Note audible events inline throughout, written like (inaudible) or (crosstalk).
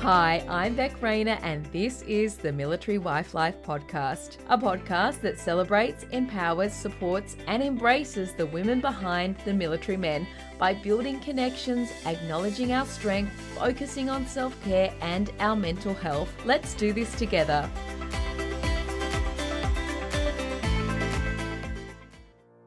Hi, I'm Beck Rayner, and this is the Military Wife Life Podcast, a podcast that celebrates, empowers, supports, and embraces the women behind the military men by building connections, acknowledging our strength, focusing on self care and our mental health. Let's do this together.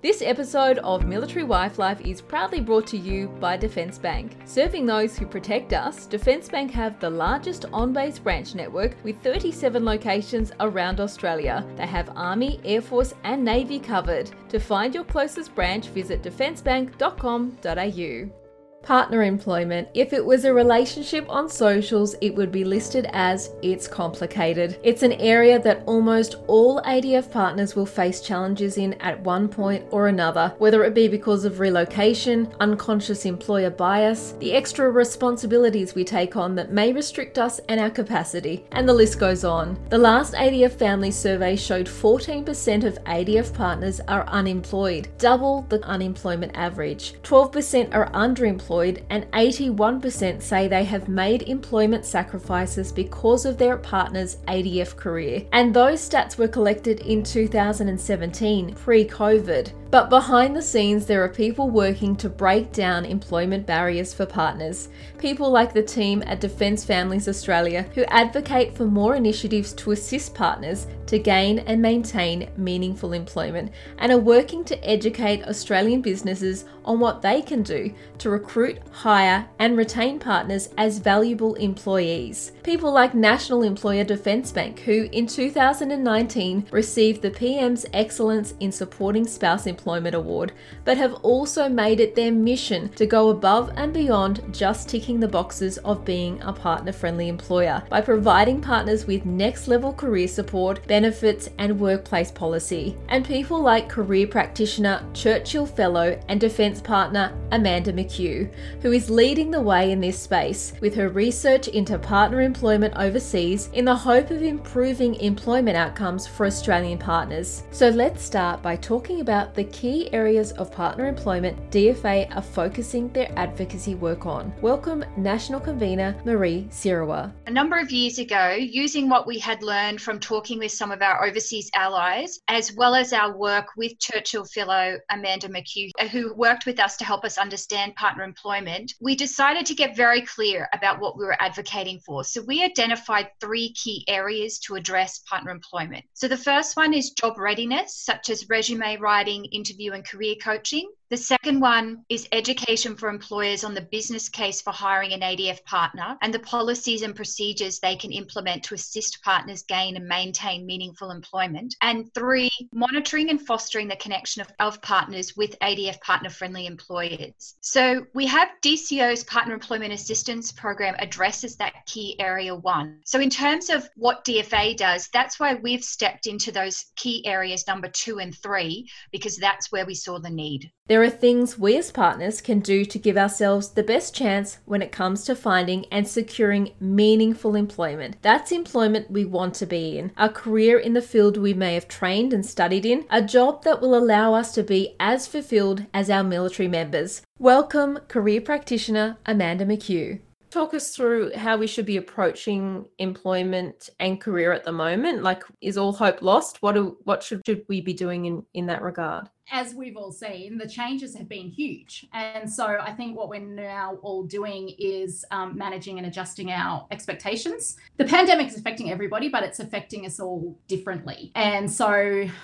This episode of Military Wife Life is proudly brought to you by Defence Bank. Serving those who protect us, Defence Bank have the largest on base branch network with 37 locations around Australia. They have Army, Air Force, and Navy covered. To find your closest branch, visit defencebank.com.au. Partner employment. If it was a relationship on socials, it would be listed as it's complicated. It's an area that almost all ADF partners will face challenges in at one point or another, whether it be because of relocation, unconscious employer bias, the extra responsibilities we take on that may restrict us and our capacity, and the list goes on. The last ADF family survey showed 14% of ADF partners are unemployed, double the unemployment average. 12% are underemployed employed, and 81% say they have made employment sacrifices because of their partner's ADF career. And those stats were collected in 2017, pre COVID. But behind the scenes, there are people working to break down employment barriers for partners. People like the team at Defence Families Australia who advocate for more initiatives to assist partners to gain and maintain meaningful employment and are working to educate Australian businesses on what they can do to recruit, hire, and retain partners as valuable employees. People like National Employer Defence Bank, who in 2019 received the PM's Excellence in Supporting Spouse Employment Employment Award, but have also made it their mission to go above and beyond just ticking the boxes of being a partner friendly employer by providing partners with next level career support, benefits, and workplace policy. And people like career practitioner, Churchill Fellow, and defence partner Amanda McHugh, who is leading the way in this space with her research into partner employment overseas in the hope of improving employment outcomes for Australian partners. So let's start by talking about the key areas of partner employment DFA are focusing their advocacy work on. Welcome, National Convener Marie Sirawa. A number of years ago, using what we had learned from talking with some of our overseas allies, as well as our work with Churchill Fellow Amanda McHugh, uh, who worked with us to help us understand partner employment, we decided to get very clear about what we were advocating for. So we identified three key areas to address partner employment. So the first one is job readiness, such as resume writing, interview and career coaching. The second one is education for employers on the business case for hiring an ADF partner and the policies and procedures they can implement to assist partners gain and maintain meaningful employment. And three, monitoring and fostering the connection of, of partners with ADF partner friendly employers. So we have DCO's Partner Employment Assistance Program addresses that key area one. So, in terms of what DFA does, that's why we've stepped into those key areas number two and three, because that's where we saw the need. There are things we as partners can do to give ourselves the best chance when it comes to finding and securing meaningful employment. That's employment we want to be in, a career in the field we may have trained and studied in, a job that will allow us to be as fulfilled as our military members. Welcome, career practitioner Amanda McHugh talk us through how we should be approaching employment and career at the moment like is all hope lost what do, what should, should we be doing in in that regard as we've all seen, the changes have been huge. And so I think what we're now all doing is um, managing and adjusting our expectations. The pandemic is affecting everybody, but it's affecting us all differently. And so,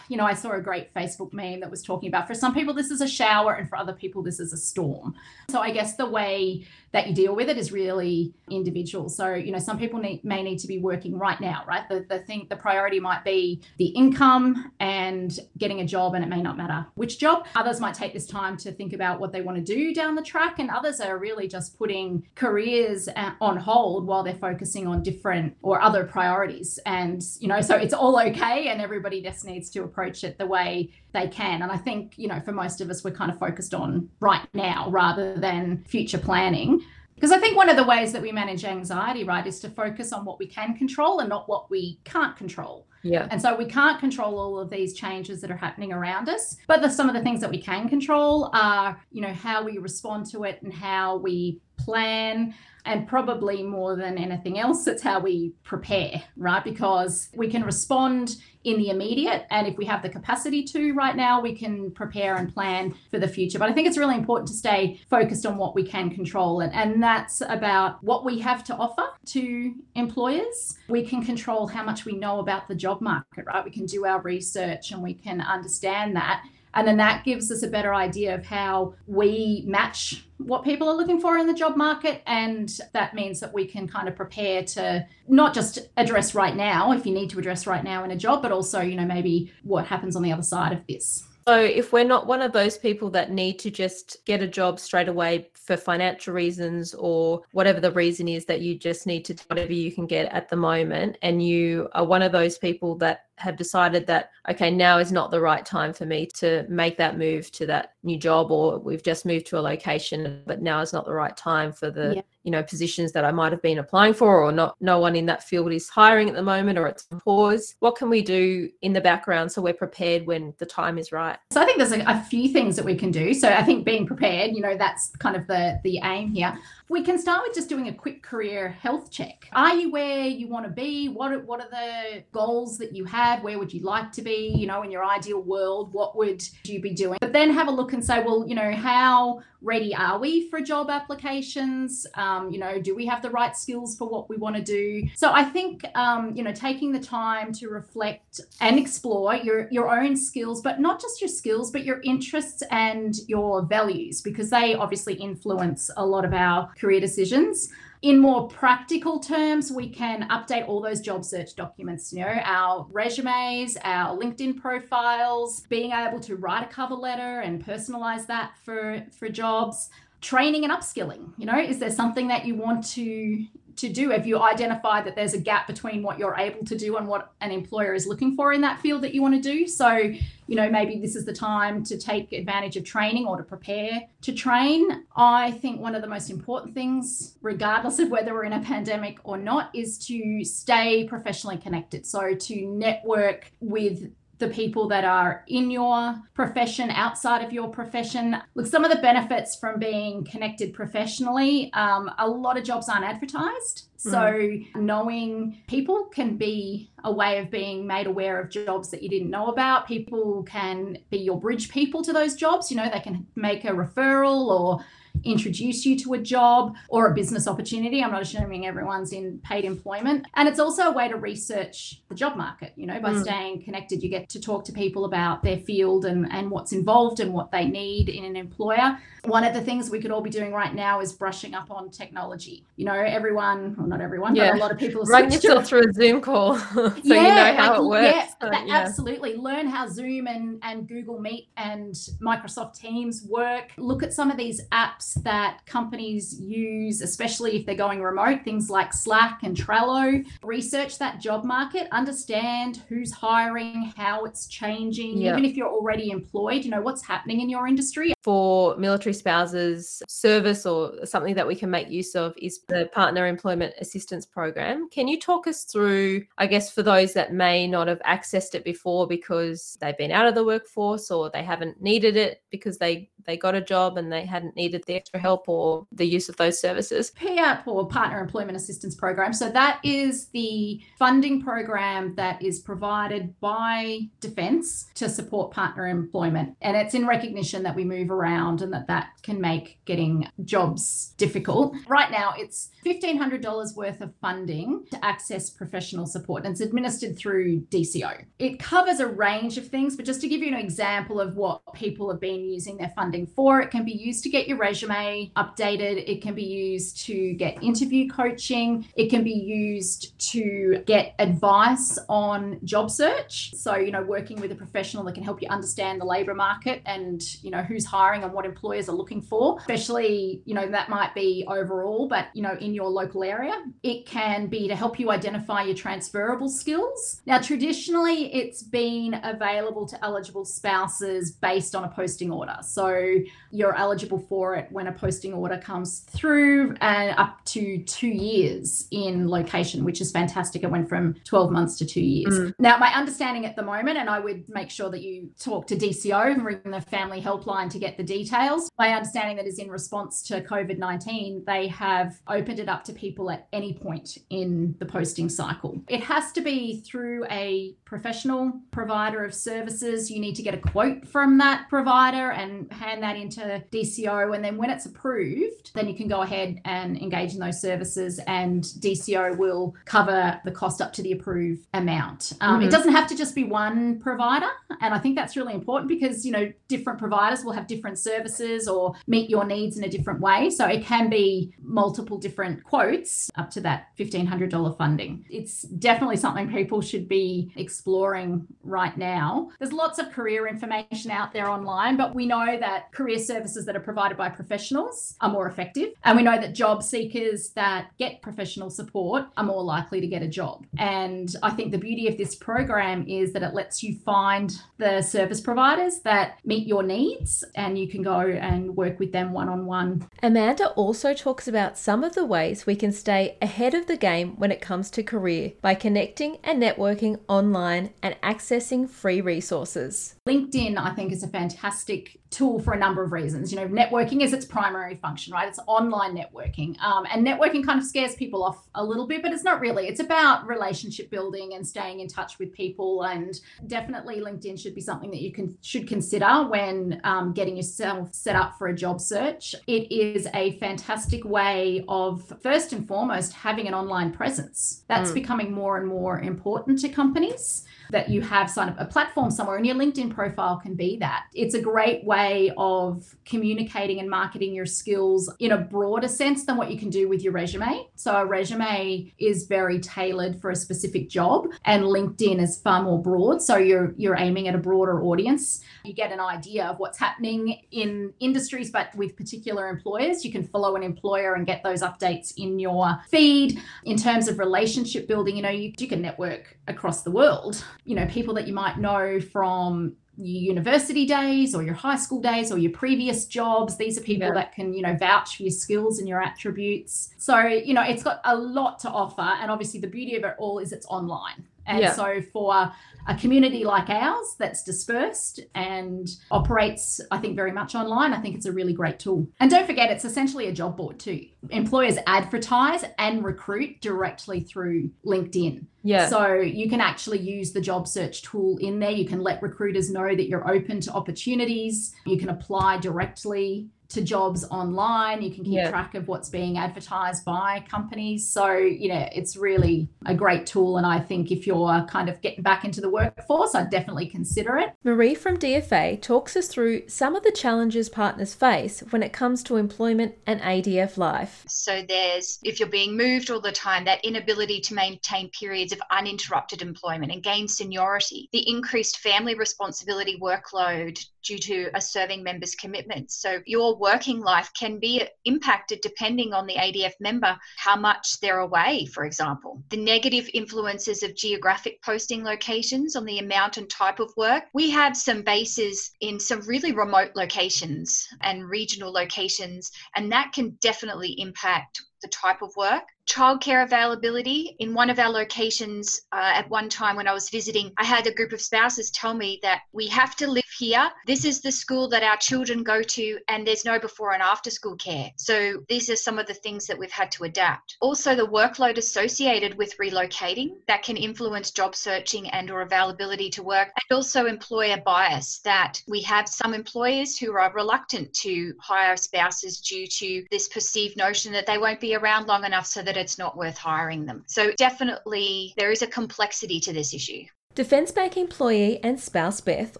you know, I saw a great Facebook meme that was talking about for some people, this is a shower, and for other people, this is a storm. So I guess the way that you deal with it is really individual. So, you know, some people need, may need to be working right now, right? The, the thing, the priority might be the income and getting a job, and it may not matter which job. Others might take this time to think about what they want to do down the track, and others are really just putting careers uh, on hold while they're focusing on different or other priorities. And, you know, so it's all okay, and everybody just needs to approach it the way they can. And I think, you know, for most of us, we're kind of focused on right now rather than future planning. Because I think one of the ways that we manage anxiety, right, is to focus on what we can control and not what we can't control. Yeah. And so we can't control all of these changes that are happening around us. But the, some of the things that we can control are, you know, how we respond to it and how we plan, and probably more than anything else, it's how we prepare, right? Because we can respond in the immediate. And if we have the capacity to right now, we can prepare and plan for the future. But I think it's really important to stay focused on what we can control. And, and that's about what we have to offer to employers. We can control how much we know about the job market, right? We can do our research and we can understand that. And then that gives us a better idea of how we match what people are looking for in the job market. And that means that we can kind of prepare to not just address right now, if you need to address right now in a job, but also, you know, maybe what happens on the other side of this. So, if we're not one of those people that need to just get a job straight away for financial reasons or whatever the reason is that you just need to whatever you can get at the moment, and you are one of those people that have decided that okay now is not the right time for me to make that move to that new job or we've just moved to a location but now is not the right time for the yeah. you know positions that I might have been applying for or not no one in that field is hiring at the moment or it's pause. What can we do in the background so we're prepared when the time is right? So I think there's a, a few things that we can do. So I think being prepared you know that's kind of the the aim here we can start with just doing a quick career health check. Are you where you want to be? What are, what are the goals that you have? Where would you like to be? You know, in your ideal world, what would you be doing? But then have a look and say, well, you know, how ready are we for job applications? Um, you know, do we have the right skills for what we want to do? So I think, um, you know, taking the time to reflect and explore your, your own skills, but not just your skills, but your interests and your values, because they obviously influence a lot of our career decisions. In more practical terms, we can update all those job search documents, you know, our resumes, our LinkedIn profiles, being able to write a cover letter and personalize that for, for jobs, training and upskilling. You know, is there something that you want to to do if you identify that there's a gap between what you're able to do and what an employer is looking for in that field that you want to do. So, you know, maybe this is the time to take advantage of training or to prepare to train. I think one of the most important things, regardless of whether we're in a pandemic or not, is to stay professionally connected. So, to network with the people that are in your profession, outside of your profession. Look, some of the benefits from being connected professionally, um, a lot of jobs aren't advertised. So, mm-hmm. knowing people can be a way of being made aware of jobs that you didn't know about. People can be your bridge people to those jobs. You know, they can make a referral or introduce you to a job or a business opportunity. I'm not assuming everyone's in paid employment. And it's also a way to research the job market. You know, by mm. staying connected, you get to talk to people about their field and, and what's involved and what they need in an employer. One of the things we could all be doing right now is brushing up on technology. You know, everyone, well, not everyone, yeah. but a lot of people run yourself through a Zoom call (laughs) so yeah, you know how like, it works. Yeah, so, yeah, absolutely. Learn how Zoom and, and Google Meet and Microsoft Teams work. Look at some of these apps that companies use, especially if they're going remote, things like Slack and Trello. Research that job market, understand who's hiring, how it's changing, even if you're already employed, you know, what's happening in your industry. For military spouses, service or something that we can make use of is the Partner Employment Assistance Program. Can you talk us through, I guess, for those that may not have accessed it before because they've been out of the workforce or they haven't needed it because they they got a job and they hadn't needed the extra help or the use of those services? PEAP or Partner Employment Assistance Program. So that is the funding program that is provided by Defence to support partner employment. And it's in recognition that we move around and that that can make getting jobs difficult. Right now, it's $1,500 worth of funding to access professional support, and it's administered through DCO. It covers a range of things, but just to give you an example of what people have been using their funding for, it can be used to get your resume updated, it can be used to get interview coaching, it can be used to get advice on job search. So, you know, working with a professional that can help you understand the labor market and, you know, who's hiring and what employers are looking for, especially, you know, that might be overall, but, you know, in your local area. It can be to help you identify your transferable skills. Now, traditionally, it's been available to eligible spouses based on a posting order. So you're eligible for it when a posting order comes through and up to two years in location, which is fantastic. It went from 12 months to two years. Mm. Now, my understanding at the moment, and I would make sure that you talk to DCO and ring the family helpline to get the details. My understanding that is in response to COVID 19, they have opened it up to people at any point in the posting cycle. It has to be through a professional provider of services. You need to get a quote from that provider and hand that into DCO. And then when it's approved, then you can go ahead and engage in those services, and DCO will cover the cost up to the approved amount. Um, mm-hmm. It doesn't have to just be one provider. And I think that's really important because, you know, different providers will have different services or meet your needs in a different way. So it can be multiple different quotes up to that $1,500 funding. It's definitely something people should be exploring right now. There's lots of career information out there online, but we know that career services that are provided by professionals are more effective. And we know that job seekers that get professional support are more likely to get a job. And I think the beauty of this program is that it lets you find the service providers that meet your needs and you can go and work with them one on one. Amanda also talks about some of the ways we can stay ahead of the game when it comes to career by connecting and networking online and accessing free resources. LinkedIn, I think, is a fantastic tool for a number of reasons. You know, networking is its primary function, right? It's online networking. Um, and networking kind of scares people off a little bit, but it's not really. It's about relationship building and staying in touch with people. And definitely LinkedIn should be something that you can should consider when um, getting yourself set up for a job search. It is a fantastic way of first and foremost having an online presence. That's mm. becoming more and more important to companies that you have sign up a platform somewhere and your LinkedIn profile can be that. It's a great way of communicating and marketing your skills in a broader sense than what you can do with your resume. So a resume is very tailored for a specific job and LinkedIn is far more broad. So you're you're aiming at a broader audience. You get an idea of what's happening in industries, but with particular employers. You can follow an employer and get those updates in your feed. In terms of relationship building, you know, you, you can network across the world you know people that you might know from your university days or your high school days or your previous jobs. These are people yeah. that can you know vouch for your skills and your attributes. So you know it's got a lot to offer and obviously the beauty of it all is it's online and yeah. so for a community like ours that's dispersed and operates, I think, very much online, I think it's a really great tool. And don't forget, it's essentially a job board too. Employers advertise and recruit directly through LinkedIn. Yeah. So you can actually use the job search tool in there. You can let recruiters know that you're open to opportunities. You can apply directly to jobs online. You can keep yeah. track of what's being advertised by companies. So, you know, it's really a great tool. And I think if you're kind of getting back into the workforce, I'd definitely consider it. Marie from DFA talks us through some of the challenges partners face when it comes to employment and ADF life. So, there's if you're being moved all the time, that inability to maintain periods of uninterrupted employment and gain seniority, the increased family responsibility workload due to a serving member's commitments. So, your working life can be impacted depending on the ADF member, how much they're away, for example. The negative influences of geographic posting locations on the amount and type of work. We have some bases in some really remote locations and regional locations, and that can definitely impact the type of work childcare availability. In one of our locations, uh, at one time when I was visiting, I had a group of spouses tell me that we have to live here. This is the school that our children go to, and there's no before and after school care. So these are some of the things that we've had to adapt. Also, the workload associated with relocating that can influence job searching and or availability to work, and also employer bias that we have some employers who are reluctant to hire spouses due to this perceived notion that they won't be around long enough so that it's not worth hiring them. So, definitely, there is a complexity to this issue. Defence Bank employee and spouse Beth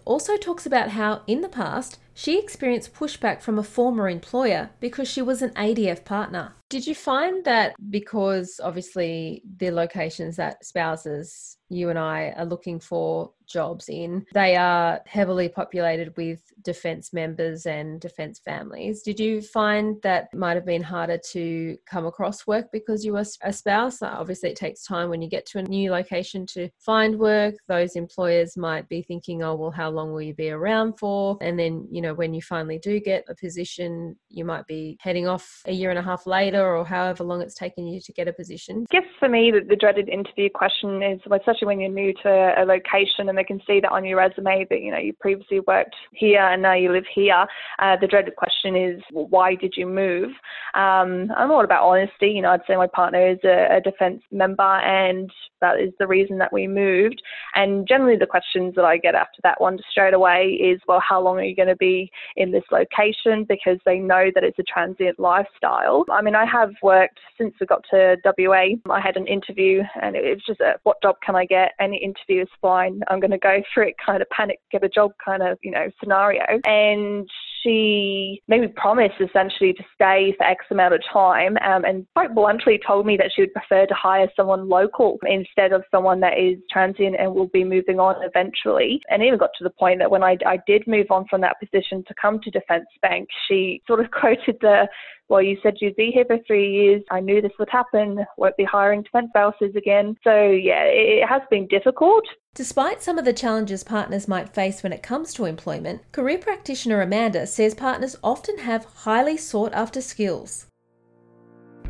also talks about how, in the past, she experienced pushback from a former employer because she was an ADF partner. Did you find that because obviously the locations that spouses, you and I, are looking for jobs in, they are heavily populated with defence members and defence families. Did you find that might have been harder to come across work because you were a spouse? Uh, obviously, it takes time when you get to a new location to find work. Those employers might be thinking, oh, well, how long will you be around for? And then, you know, know, when you finally do get a position, you might be heading off a year and a half later or however long it's taken you to get a position? I guess for me, the, the dreaded interview question is, especially when you're new to a location and they can see that on your resume that, you know, you previously worked here and now you live here. Uh, the dreaded question is, why did you move? Um, I'm all about honesty. You know, I'd say my partner is a, a defence member and that is the reason that we moved. And generally, the questions that I get after that one straight away is, well, how long are you going to be in this location? Because they know that it's a transient lifestyle. I mean, I have worked since we got to WA. I had an interview, and it was just a, what job can I get? Any interview is fine. I'm going to go through it, kind of panic, get a job kind of, you know, scenario. And she made me promise essentially to stay for X amount of time um, and quite bluntly told me that she would prefer to hire someone local instead of someone that is transient and will be moving on eventually. And even got to the point that when I, I did move on from that position to come to Defence Bank, she sort of (laughs) quoted the well, you said you'd be here for three years. I knew this would happen. Won't be hiring defence spouses again. So, yeah, it has been difficult. Despite some of the challenges partners might face when it comes to employment, career practitioner Amanda says partners often have highly sought after skills.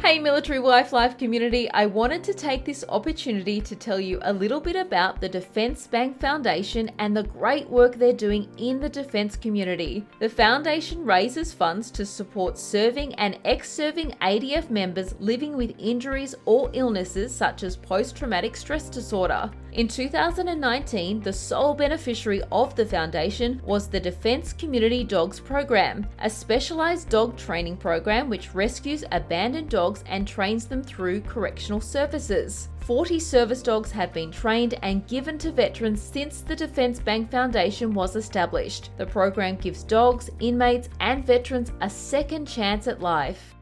Hey Military Wife Life community, I wanted to take this opportunity to tell you a little bit about the Defence Bank Foundation and the great work they're doing in the defence community. The foundation raises funds to support serving and ex serving ADF members living with injuries or illnesses such as post traumatic stress disorder. In 2019, the sole beneficiary of the foundation was the Defence Community Dogs Program, a specialised dog training program which rescues abandoned dogs and trains them through correctional services. 40 service dogs have been trained and given to veterans since the Defence Bank Foundation was established. The program gives dogs, inmates, and veterans a second chance at life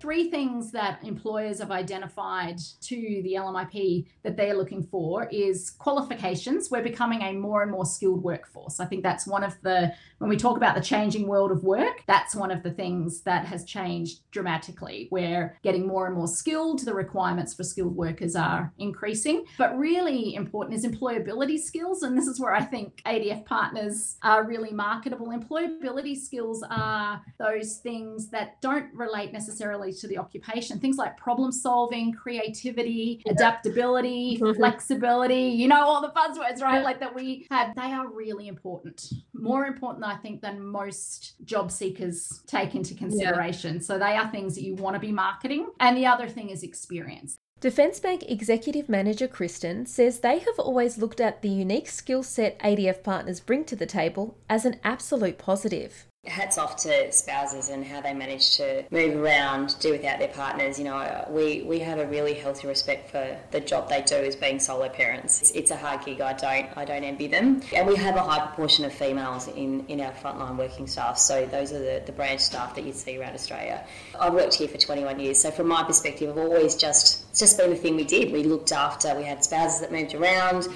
three things that employers have identified to the LMIP that they're looking for is qualifications. We're becoming a more and more skilled workforce. I think that's one of the, when we talk about the changing world of work, that's one of the things that has changed dramatically. We're getting more and more skilled. The requirements for skilled workers are increasing. But really important is employability skills. And this is where I think ADF partners are really marketable. Employability skills are those things that don't relate necessarily to the occupation. Things like problem solving, creativity, yeah. adaptability, mm-hmm. flexibility, you know, all the buzzwords, right? Like that we have, they are really important. More important, I think, than most job seekers take into consideration. Yeah. So they are things that you want to be marketing. And the other thing is experience. Defence Bank Executive Manager Kristen says they have always looked at the unique skill set ADF partners bring to the table as an absolute positive. Hats off to spouses and how they manage to move around, do without their partners. You know, we, we have a really healthy respect for the job they do as being solo parents. It's, it's a hard gig. I don't I don't envy them. And we have a high proportion of females in, in our frontline working staff. So those are the, the branch staff that you see around Australia. I've worked here for 21 years. So from my perspective, I've always just it's just been the thing we did. We looked after. We had spouses that moved around,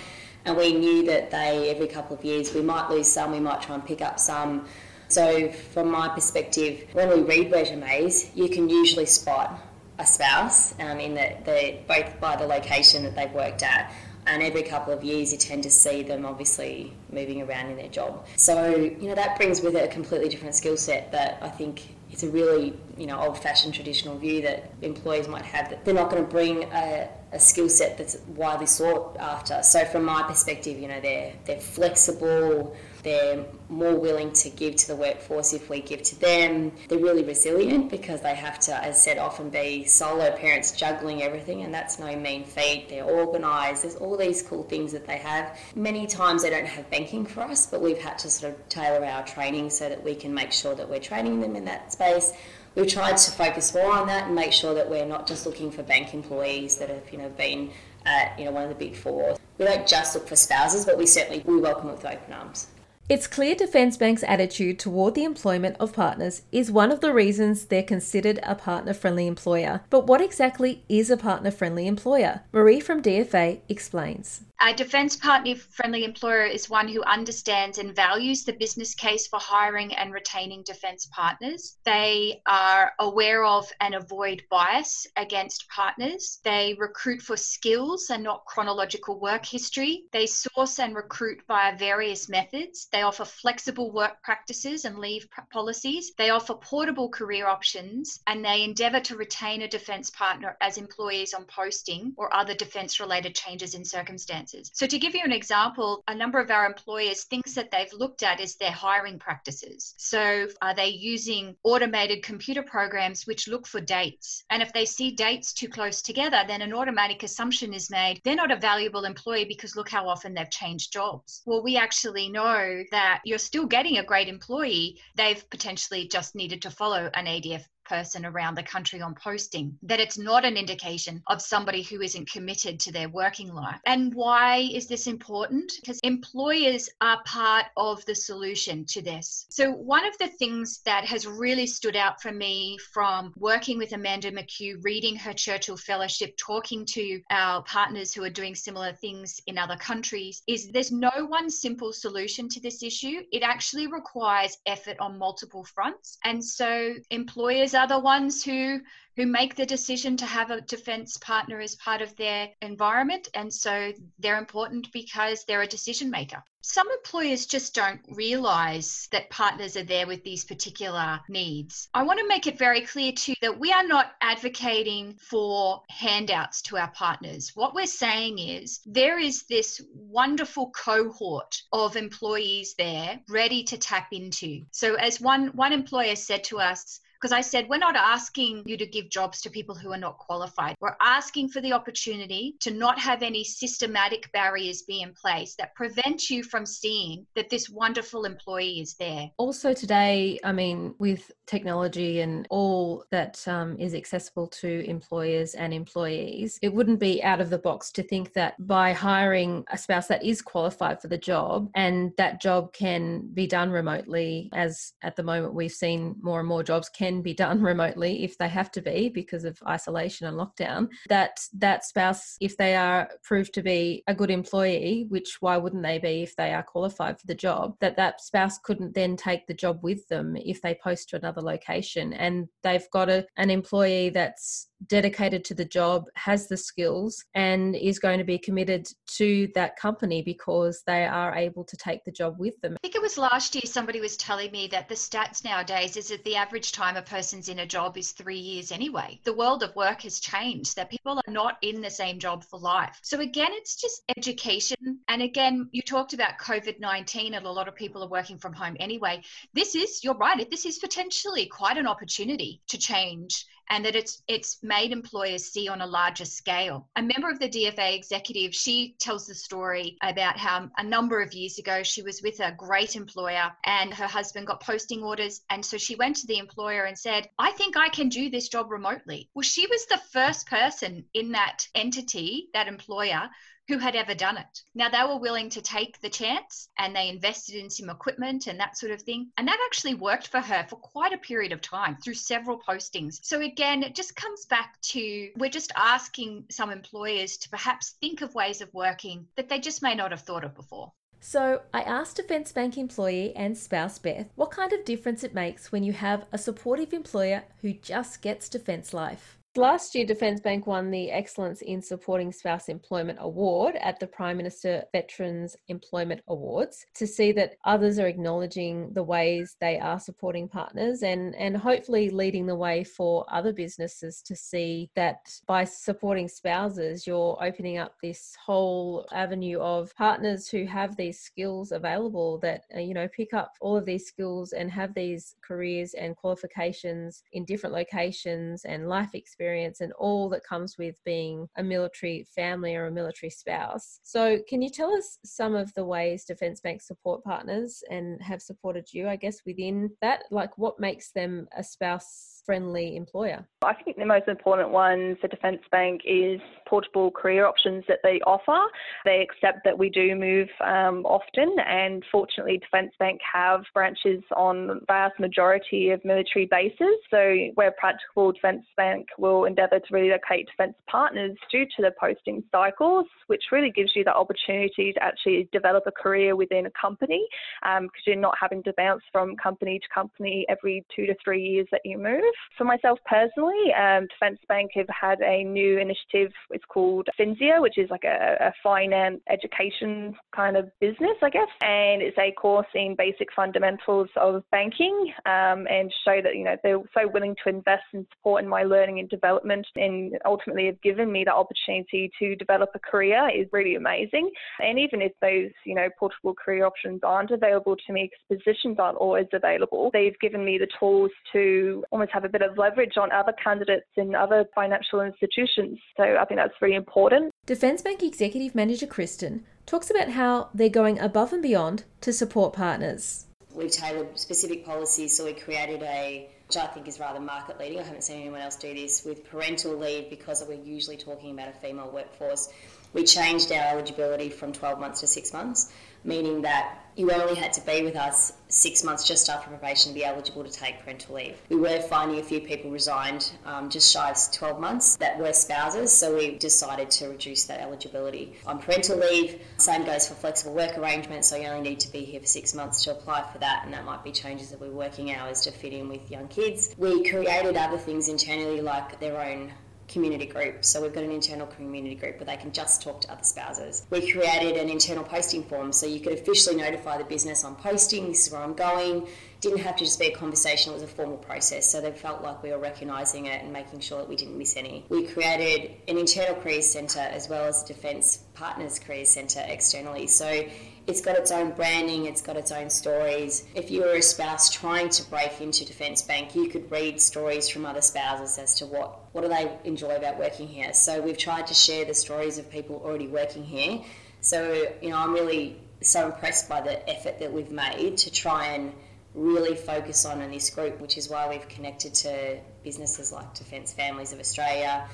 and we knew that they every couple of years we might lose some. We might try and pick up some so, from my perspective, when we read resumes, you can usually spot a spouse um, in they both by the location that they've worked at. And every couple of years, you tend to see them obviously moving around in their job. So, you know, that brings with it a completely different skill set that I think it's a really, you know, old-fashioned traditional view that employees might have that they're not going to bring a, a skill set that's widely sought after. So, from my perspective, you know, they're they're flexible they're more willing to give to the workforce if we give to them. They're really resilient because they have to, as I said, often be solo parents juggling everything, and that's no mean feat. They're organised. There's all these cool things that they have. Many times they don't have banking for us, but we've had to sort of tailor our training so that we can make sure that we're training them in that space we've tried to focus more on that and make sure that we're not just looking for bank employees that have you know been at you know one of the big four. We don't just look for spouses, but we certainly we welcome with open arms. It's clear Defence Bank's attitude toward the employment of partners is one of the reasons they're considered a partner friendly employer. But what exactly is a partner friendly employer? Marie from DFA explains. A defence partner friendly employer is one who understands and values the business case for hiring and retaining defence partners. They are aware of and avoid bias against partners. They recruit for skills and not chronological work history. They source and recruit via various methods. They offer flexible work practices and leave policies. They offer portable career options and they endeavour to retain a defence partner as employees on posting or other defence related changes in circumstances. So, to give you an example, a number of our employers, things that they've looked at is their hiring practices. So, are they using automated computer programs which look for dates? And if they see dates too close together, then an automatic assumption is made they're not a valuable employee because look how often they've changed jobs. Well, we actually know that you're still getting a great employee. They've potentially just needed to follow an ADF person around the country on posting, that it's not an indication of somebody who isn't committed to their working life. And why is this important? Because employers are part of the solution to this. So, one of the things that has really stood out for me from working with Amanda McHugh, reading her Churchill Fellowship, talking to our partners who are doing similar things in other countries, is there's no one simple solution to this issue. It actually requires effort on multiple fronts. And so, employers are the ones who who make the decision to have a defense partner as part of their environment and so they're important because they're a decision maker some employers just don't realize that partners are there with these particular needs. I want to make it very clear too that we are not advocating for handouts to our partners. What we're saying is there is this wonderful cohort of employees there ready to tap into. So as one one employer said to us, because I said, we're not asking you to give jobs to people who are not qualified. We're asking for the opportunity to not have any systematic barriers be in place that prevent you from seeing that this wonderful employee is there. Also, today, I mean, with technology and all that um, is accessible to employers and employees, it wouldn't be out of the box to think that by hiring a spouse that is qualified for the job and that job can be done remotely, as at the moment we've seen more and more jobs can can be done remotely if they have to be because of isolation and lockdown that that spouse if they are proved to be a good employee which why wouldn't they be if they are qualified for the job that that spouse couldn't then take the job with them if they post to another location. And they've got a, an employee that's dedicated to the job, has the skills, and is going to be committed to that company because they are able to take the job with them. I think it was last year somebody was telling me that the stats nowadays is that the average time a person's in a job is three years anyway. The world of work has changed, that people are not in the same job for life. So, again, it's just education. And again, you talked about COVID 19, and a lot of people are working from home anyway. This is, you're right, this is potentially quite an opportunity to change and that it's it's made employers see on a larger scale. A member of the DFA executive, she tells the story about how a number of years ago she was with a great employer and her husband got posting orders and so she went to the employer and said, "I think I can do this job remotely." Well, she was the first person in that entity, that employer who had ever done it. Now, they were willing to take the chance and they invested in some equipment and that sort of thing. And that actually worked for her for quite a period of time through several postings. So, again, it just comes back to we're just asking some employers to perhaps think of ways of working that they just may not have thought of before. So, I asked Defence Bank employee and spouse Beth what kind of difference it makes when you have a supportive employer who just gets defence life. Last year, Defence Bank won the Excellence in Supporting Spouse Employment Award at the Prime Minister Veterans Employment Awards to see that others are acknowledging the ways they are supporting partners and, and hopefully leading the way for other businesses to see that by supporting spouses, you're opening up this whole avenue of partners who have these skills available that, uh, you know, pick up all of these skills and have these careers and qualifications in different locations and life experiences experience and all that comes with being a military family or a military spouse. So, can you tell us some of the ways Defence Bank support partners and have supported you, I guess, within that? Like, what makes them a spouse friendly employer? I think the most important one for Defence Bank is portable career options that they offer. They accept that we do move um, often, and fortunately, Defence Bank have branches on vast majority of military bases. So, where practical, Defence Bank will endeavour to relocate defence partners due to the posting cycles, which really gives you the opportunity to actually develop a career within a company because um, you're not having to bounce from company to company every two to three years that you move. For myself personally, um, Defence Bank have had a new initiative. It's called FinSIA, which is like a, a finance education kind of business, I guess. And it's a course in basic fundamentals of banking um, and show that, you know, they're so willing to invest and support in my learning and development and ultimately have given me the opportunity to develop a career is really amazing. And even if those, you know, portable career options aren't available to me because positions aren't always available, they've given me the tools to almost have a bit of leverage on other candidates in other financial institutions. So I think that's really important. Defence Bank Executive Manager Kristen talks about how they're going above and beyond to support partners. We've tailored specific policies, so we created a which I think is rather market leading. I haven't seen anyone else do this with parental leave because we're usually talking about a female workforce. We changed our eligibility from 12 months to six months, meaning that you only had to be with us six months just after probation to be eligible to take parental leave. We were finding a few people resigned um, just shy of 12 months that were spouses, so we decided to reduce that eligibility. On parental leave, same goes for flexible work arrangements, so you only need to be here for six months to apply for that, and that might be changes of our working hours to fit in with young kids. We created other things internally like their own community group. So we've got an internal community group where they can just talk to other spouses. We created an internal posting form so you could officially notify the business I'm posting, this is where I'm going. Didn't have to just be a conversation, it was a formal process. So they felt like we were recognising it and making sure that we didn't miss any. We created an internal careers centre as well as a Defence Partners Careers Centre externally. So it's got its own branding, it's got its own stories. If you were a spouse trying to break into Defence Bank, you could read stories from other spouses as to what, what do they enjoy about working here. So we've tried to share the stories of people already working here. So, you know, I'm really so impressed by the effort that we've made to try and really focus on in this group, which is why we've connected to businesses like Defence Families of Australia.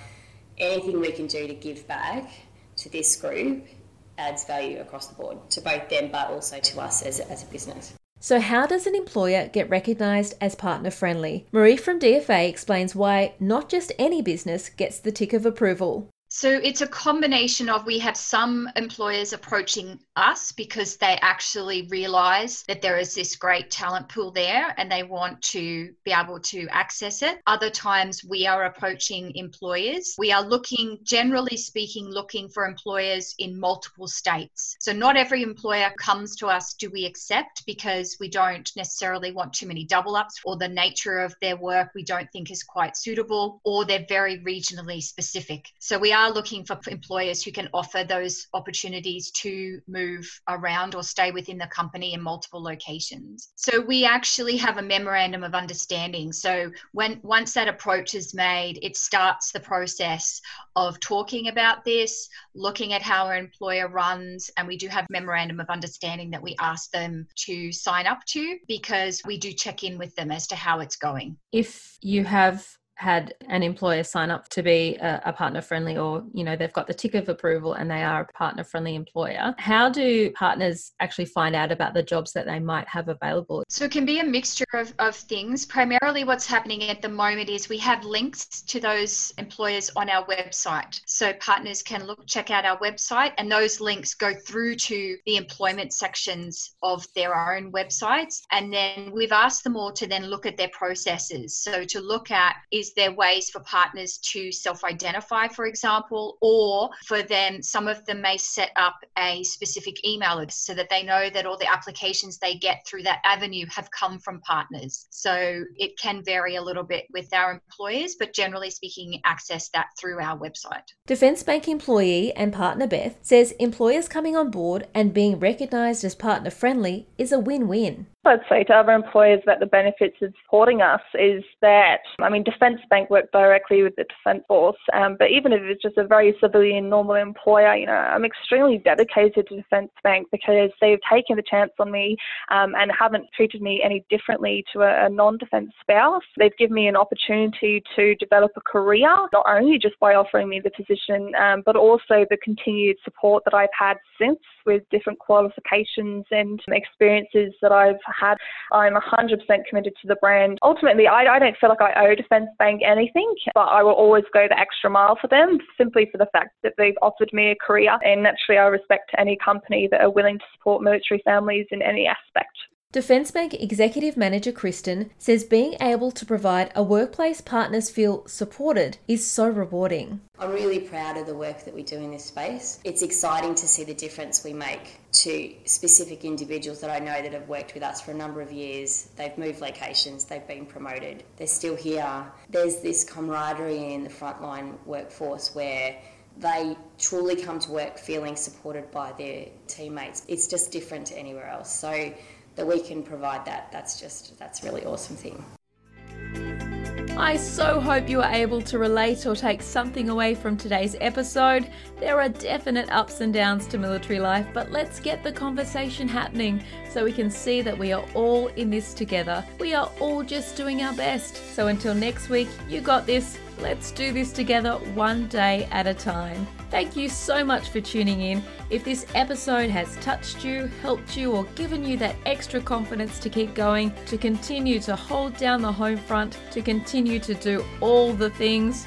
Anything we can do to give back to this group adds value across the board to both them but also to us as, as a business. So, how does an employer get recognised as partner friendly? Marie from DFA explains why not just any business gets the tick of approval. So it's a combination of we have some employers approaching us because they actually realize that there is this great talent pool there and they want to be able to access it. Other times we are approaching employers. We are looking, generally speaking, looking for employers in multiple states. So not every employer comes to us, do we accept because we don't necessarily want too many double ups or the nature of their work we don't think is quite suitable or they're very regionally specific. So we are are looking for employers who can offer those opportunities to move around or stay within the company in multiple locations. So we actually have a memorandum of understanding. So when once that approach is made, it starts the process of talking about this, looking at how our employer runs, and we do have memorandum of understanding that we ask them to sign up to because we do check in with them as to how it's going. If you have had an employer sign up to be a, a, partner friendly or you know they've got the tick of approval and they are a partner friendly employer. How do partners actually find out about the jobs that they might have available? So it can be a mixture of, of things. Primarily what's happening at the moment is we have links to those employers on our website. So partners can look check out our website and those links go through to the employment sections of their own websites. And then we've asked them all to then look at their processes. So to look at is there ways for partners to self identify, for example, or for them, some of them may set up a specific email address so that they know that all the applications they get through that avenue have come from partners. So it can vary a little bit with our employers, but generally speaking, access that through our website. Defence Bank employee and partner Beth says employers coming on board and being recognised as partner friendly is a win win. I'd say to other employers that the benefits of supporting us is that, I mean, Defence Bank work directly with the Defence Force, um, but even if it's just a very civilian, normal employer, you know, I'm extremely dedicated to Defence Bank because they've taken the chance on me um, and haven't treated me any differently to a, a non defence spouse. They've given me an opportunity to develop a career, not only just by offering me the position, um, but also the continued support that I've had since with different qualifications and experiences that I've had. I'm 100% committed to the brand. Ultimately, I, I don't feel like I owe Defence Bank anything, but I will always go the extra mile for them simply for the fact that they've offered me a career. And naturally, I respect any company that are willing to support military families in any aspect. Defence Bank Executive Manager Kristen says being able to provide a workplace partners feel supported is so rewarding. I'm really proud of the work that we do in this space. It's exciting to see the difference we make to specific individuals that I know that have worked with us for a number of years. They've moved locations, they've been promoted, they're still here. There's this camaraderie in the frontline workforce where they truly come to work feeling supported by their teammates. It's just different to anywhere else. So that we can provide that, that's just, that's really awesome thing. I so hope you are able to relate or take something away from today's episode. There are definite ups and downs to military life, but let's get the conversation happening so we can see that we are all in this together. We are all just doing our best. So until next week, you got this. Let's do this together one day at a time. Thank you so much for tuning in. If this episode has touched you, helped you, or given you that extra confidence to keep going, to continue to hold down the home front, to continue to do all the things,